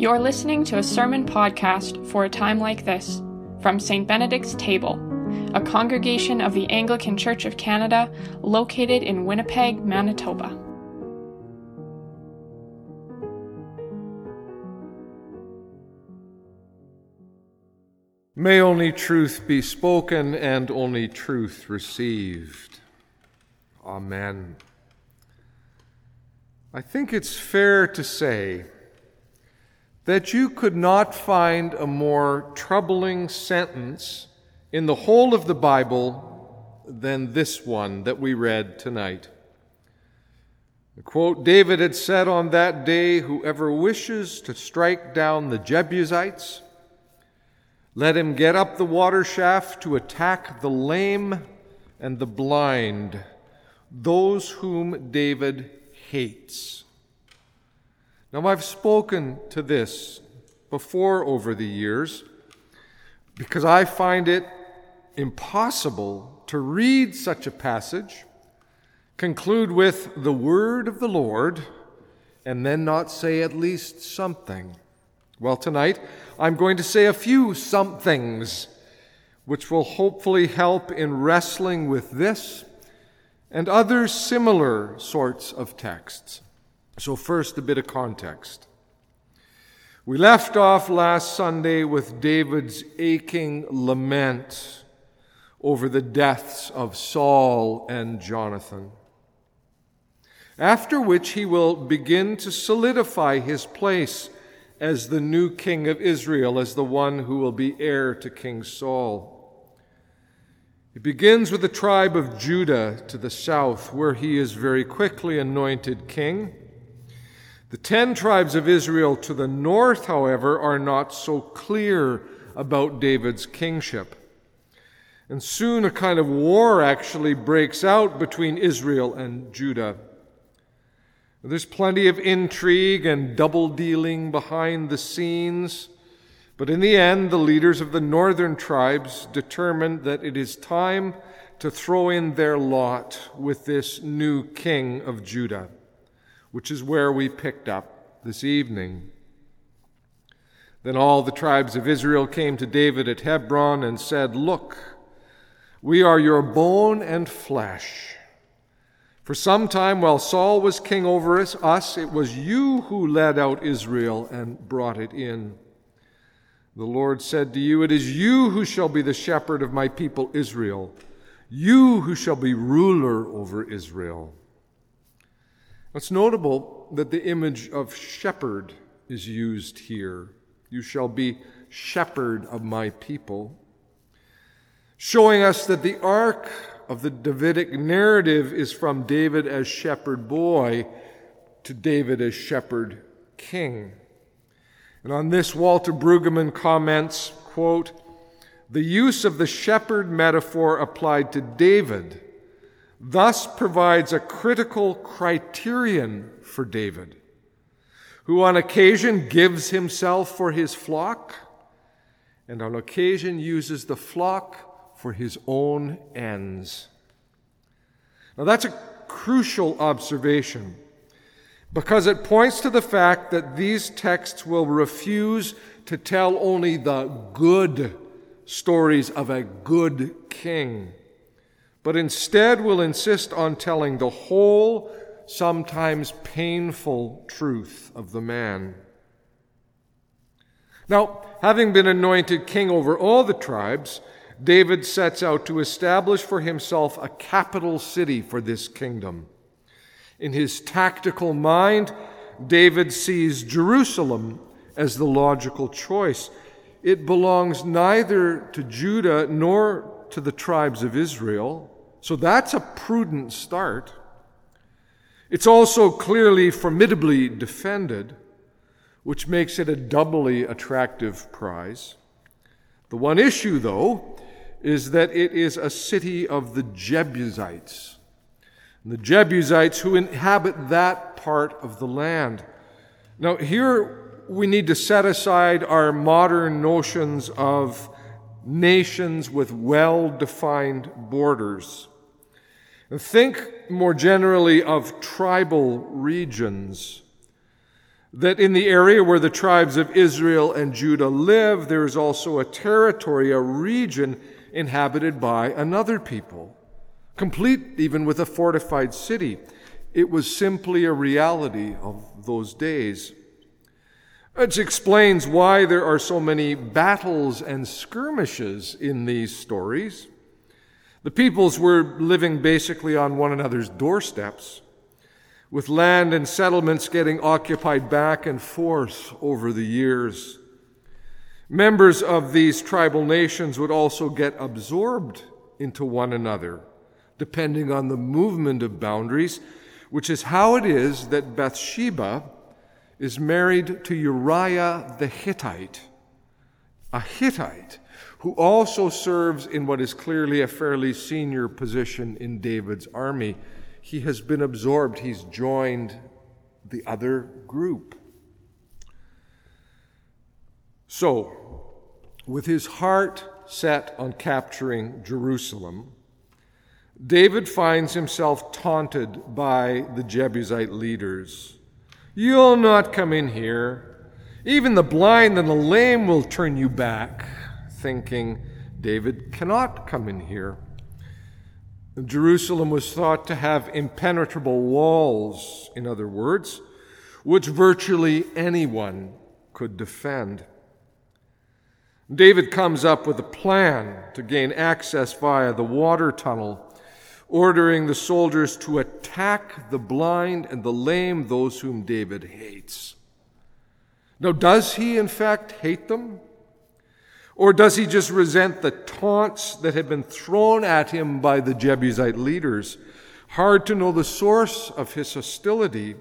You're listening to a sermon podcast for a time like this from St. Benedict's Table, a congregation of the Anglican Church of Canada located in Winnipeg, Manitoba. May only truth be spoken and only truth received. Amen. I think it's fair to say that you could not find a more troubling sentence in the whole of the Bible than this one that we read tonight. The quote David had said on that day Whoever wishes to strike down the Jebusites, let him get up the water shaft to attack the lame and the blind, those whom David hates. Now, I've spoken to this before over the years because I find it impossible to read such a passage, conclude with the word of the Lord, and then not say at least something. Well, tonight I'm going to say a few somethings which will hopefully help in wrestling with this and other similar sorts of texts. So, first, a bit of context. We left off last Sunday with David's aching lament over the deaths of Saul and Jonathan. After which he will begin to solidify his place as the new king of Israel, as the one who will be heir to King Saul. It begins with the tribe of Judah to the south, where he is very quickly anointed king. The ten tribes of Israel to the north, however, are not so clear about David's kingship. And soon a kind of war actually breaks out between Israel and Judah. There's plenty of intrigue and double dealing behind the scenes, but in the end, the leaders of the northern tribes determine that it is time to throw in their lot with this new king of Judah which is where we picked up this evening. Then all the tribes of Israel came to David at Hebron and said, Look, we are your bone and flesh. For some time while Saul was king over us, it was you who led out Israel and brought it in. The Lord said to you, It is you who shall be the shepherd of my people Israel, you who shall be ruler over Israel. It's notable that the image of shepherd is used here. You shall be shepherd of my people, showing us that the arc of the Davidic narrative is from David as shepherd boy to David as shepherd king. And on this, Walter Brueggemann comments, quote, the use of the shepherd metaphor applied to David thus provides a critical criterion for David, who on occasion gives himself for his flock, and on occasion uses the flock for his own ends. Now, that's a crucial observation because it points to the fact that these texts will refuse to tell only the good stories of a good king but instead will insist on telling the whole, sometimes painful truth of the man. Now, having been anointed king over all the tribes, David sets out to establish for himself a capital city for this kingdom. In his tactical mind, David sees Jerusalem as the logical choice. It belongs neither to Judah nor to the tribes of Israel. So that's a prudent start. It's also clearly formidably defended, which makes it a doubly attractive prize. The one issue, though, is that it is a city of the Jebusites. And the Jebusites who inhabit that part of the land. Now, here we need to set aside our modern notions of nations with well defined borders. Think more generally of tribal regions. that in the area where the tribes of Israel and Judah live, there is also a territory, a region inhabited by another people, complete even with a fortified city. It was simply a reality of those days. Which explains why there are so many battles and skirmishes in these stories. The peoples were living basically on one another's doorsteps with land and settlements getting occupied back and forth over the years. Members of these tribal nations would also get absorbed into one another, depending on the movement of boundaries, which is how it is that Bathsheba is married to Uriah the Hittite, a Hittite who also serves in what is clearly a fairly senior position in David's army he has been absorbed, he's joined the other group. So, with his heart set on capturing Jerusalem, David finds himself taunted by the Jebusite leaders. You'll not come in here. Even the blind and the lame will turn you back, thinking, David cannot come in here. Jerusalem was thought to have impenetrable walls, in other words, which virtually anyone could defend. David comes up with a plan to gain access via the water tunnel, ordering the soldiers to attack the blind and the lame, those whom David hates. Now, does he in fact hate them? Or does he just resent the taunts that had been thrown at him by the Jebusite leaders? Hard to know the source of his hostility.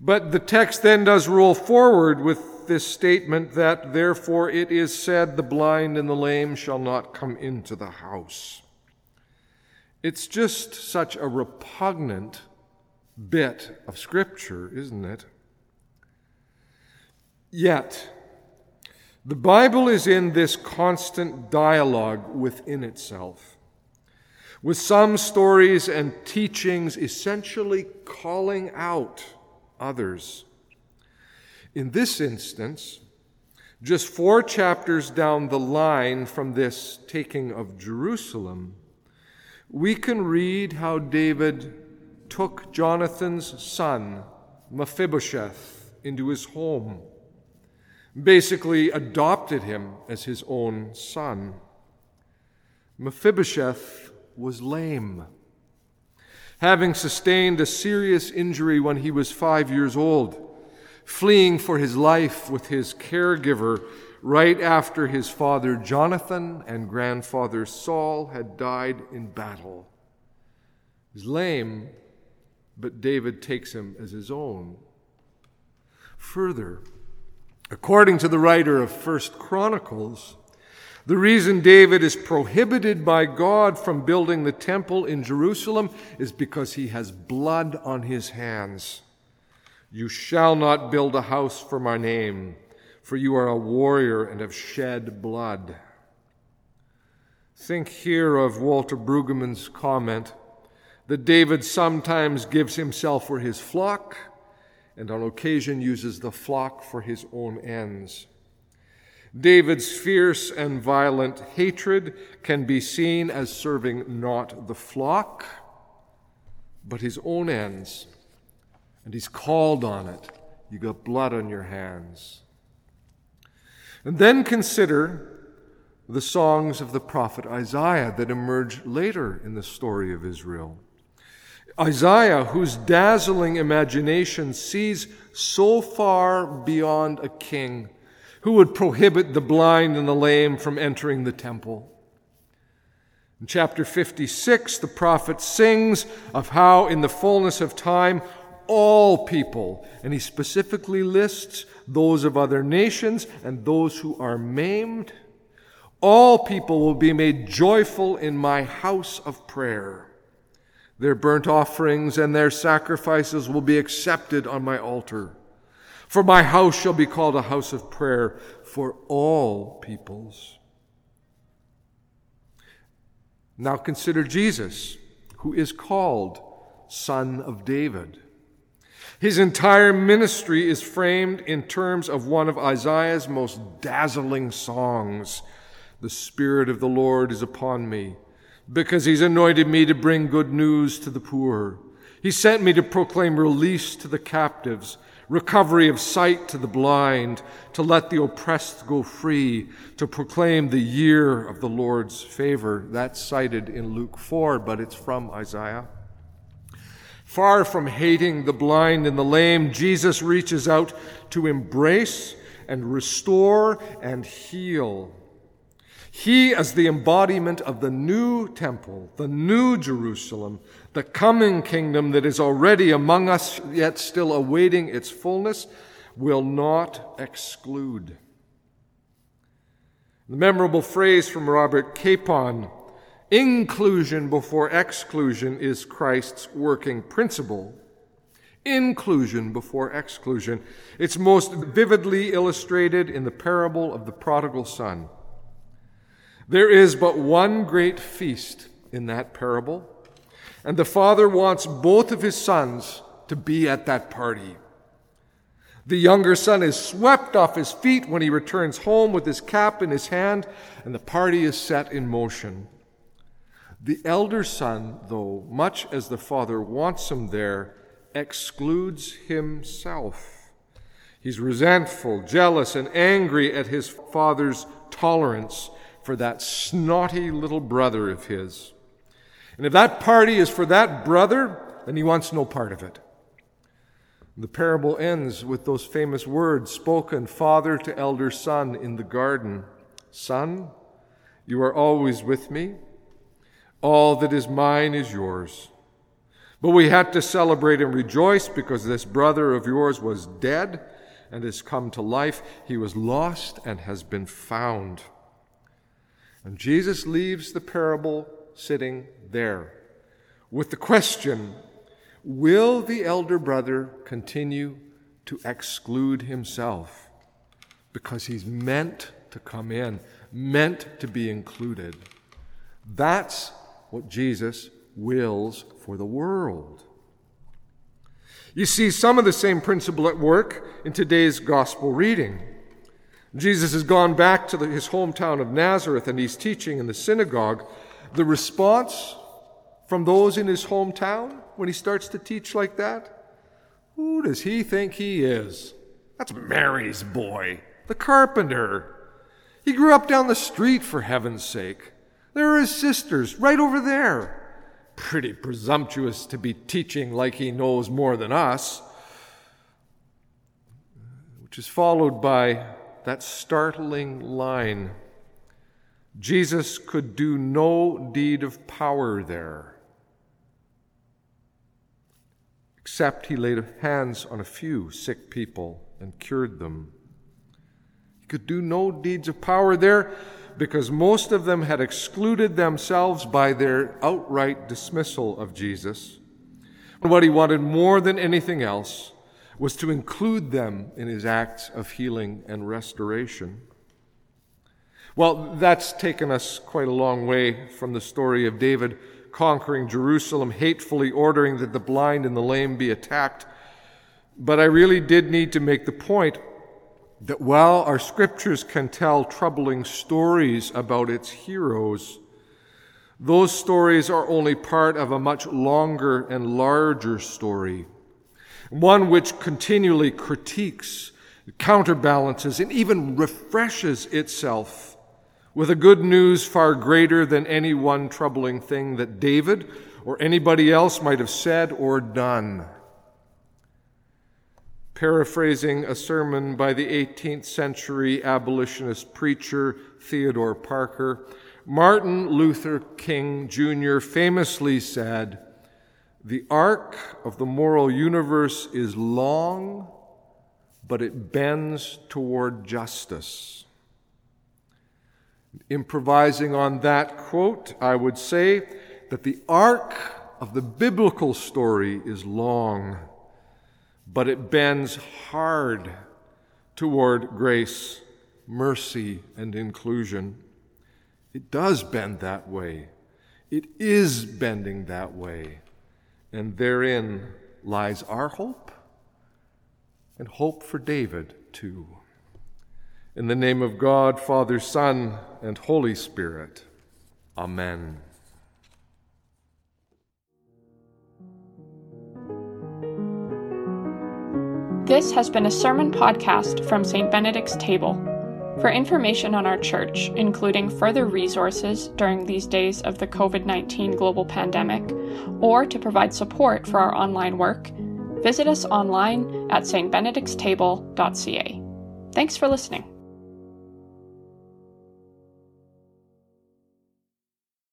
But the text then does roll forward with this statement that, therefore, it is said, the blind and the lame shall not come into the house. It's just such a repugnant bit of Scripture, isn't it? Yet, the Bible is in this constant dialogue within itself, with some stories and teachings essentially calling out others. In this instance, just four chapters down the line from this taking of Jerusalem, we can read how David took Jonathan's son, Mephibosheth, into his home basically adopted him as his own son. Mephibosheth was lame. Having sustained a serious injury when he was five years old, fleeing for his life with his caregiver right after his father Jonathan and grandfather Saul had died in battle. He's lame, but David takes him as his own. Further, According to the writer of First Chronicles, the reason David is prohibited by God from building the temple in Jerusalem is because he has blood on his hands. You shall not build a house for my name, for you are a warrior and have shed blood. Think here of Walter Brueggemann's comment that David sometimes gives himself for his flock and on occasion uses the flock for his own ends. David's fierce and violent hatred can be seen as serving not the flock, but his own ends. And he's called on it. You got blood on your hands. And then consider the songs of the prophet Isaiah that emerge later in the story of Israel. Isaiah, whose dazzling imagination sees so far beyond a king who would prohibit the blind and the lame from entering the temple. In chapter 56, the prophet sings of how, in the fullness of time, all people, and he specifically lists those of other nations and those who are maimed, all people will be made joyful in my house of prayer. Their burnt offerings and their sacrifices will be accepted on my altar. For my house shall be called a house of prayer for all peoples. Now consider Jesus, who is called Son of David. His entire ministry is framed in terms of one of Isaiah's most dazzling songs The Spirit of the Lord is upon me, because He's anointed me to bring good news to the poor. He sent me to proclaim release to the captives, recovery of sight to the blind, to let the oppressed go free, to proclaim the year of the Lord's favor. That's cited in Luke 4, but it's from Isaiah. Far from hating the blind and the lame, Jesus reaches out to embrace and restore and heal. He, as the embodiment of the new temple, the new Jerusalem, the coming kingdom that is already among us, yet still awaiting its fullness, will not exclude. The memorable phrase from Robert Capon Inclusion before exclusion is Christ's working principle. Inclusion before exclusion. It's most vividly illustrated in the parable of the prodigal son. There is but one great feast in that parable, and the father wants both of his sons to be at that party. The younger son is swept off his feet when he returns home with his cap in his hand, and the party is set in motion. The elder son, though, much as the father wants him there, excludes himself. He's resentful, jealous, and angry at his father's tolerance for that snotty little brother of his. And if that party is for that brother, then he wants no part of it. The parable ends with those famous words spoken father to elder son in the garden Son, you are always with me all that is mine is yours. But we had to celebrate and rejoice because this brother of yours was dead and has come to life. He was lost and has been found. And Jesus leaves the parable sitting there with the question Will the elder brother continue to exclude himself? Because he's meant to come in, meant to be included. That's what Jesus wills for the world. You see some of the same principle at work in today's gospel reading. Jesus has gone back to the, his hometown of Nazareth and he's teaching in the synagogue. The response from those in his hometown when he starts to teach like that? Who does he think he is? That's Mary's boy, the carpenter. He grew up down the street, for heaven's sake. There are his sisters right over there. Pretty presumptuous to be teaching like he knows more than us. Which is followed by that startling line Jesus could do no deed of power there, except he laid hands on a few sick people and cured them. He could do no deeds of power there because most of them had excluded themselves by their outright dismissal of Jesus. And what he wanted more than anything else was to include them in his acts of healing and restoration. Well, that's taken us quite a long way from the story of David conquering Jerusalem, hatefully ordering that the blind and the lame be attacked. But I really did need to make the point that while our scriptures can tell troubling stories about its heroes, those stories are only part of a much longer and larger story, one which continually critiques, counterbalances, and even refreshes itself with a good news far greater than any one troubling thing that David or anybody else might have said or done paraphrasing a sermon by the 18th century abolitionist preacher Theodore Parker, Martin Luther King Jr. famously said, The arc of the moral universe is long, but it bends toward justice. Improvising on that quote, I would say that the arc of the biblical story is long but it bends hard toward grace, mercy, and inclusion. It does bend that way. It is bending that way. And therein lies our hope and hope for David, too. In the name of God, Father, Son, and Holy Spirit. Amen. This has been a sermon podcast from St. Benedict's Table. For information on our church, including further resources during these days of the COVID 19 global pandemic, or to provide support for our online work, visit us online at stbenedictstable.ca. Thanks for listening.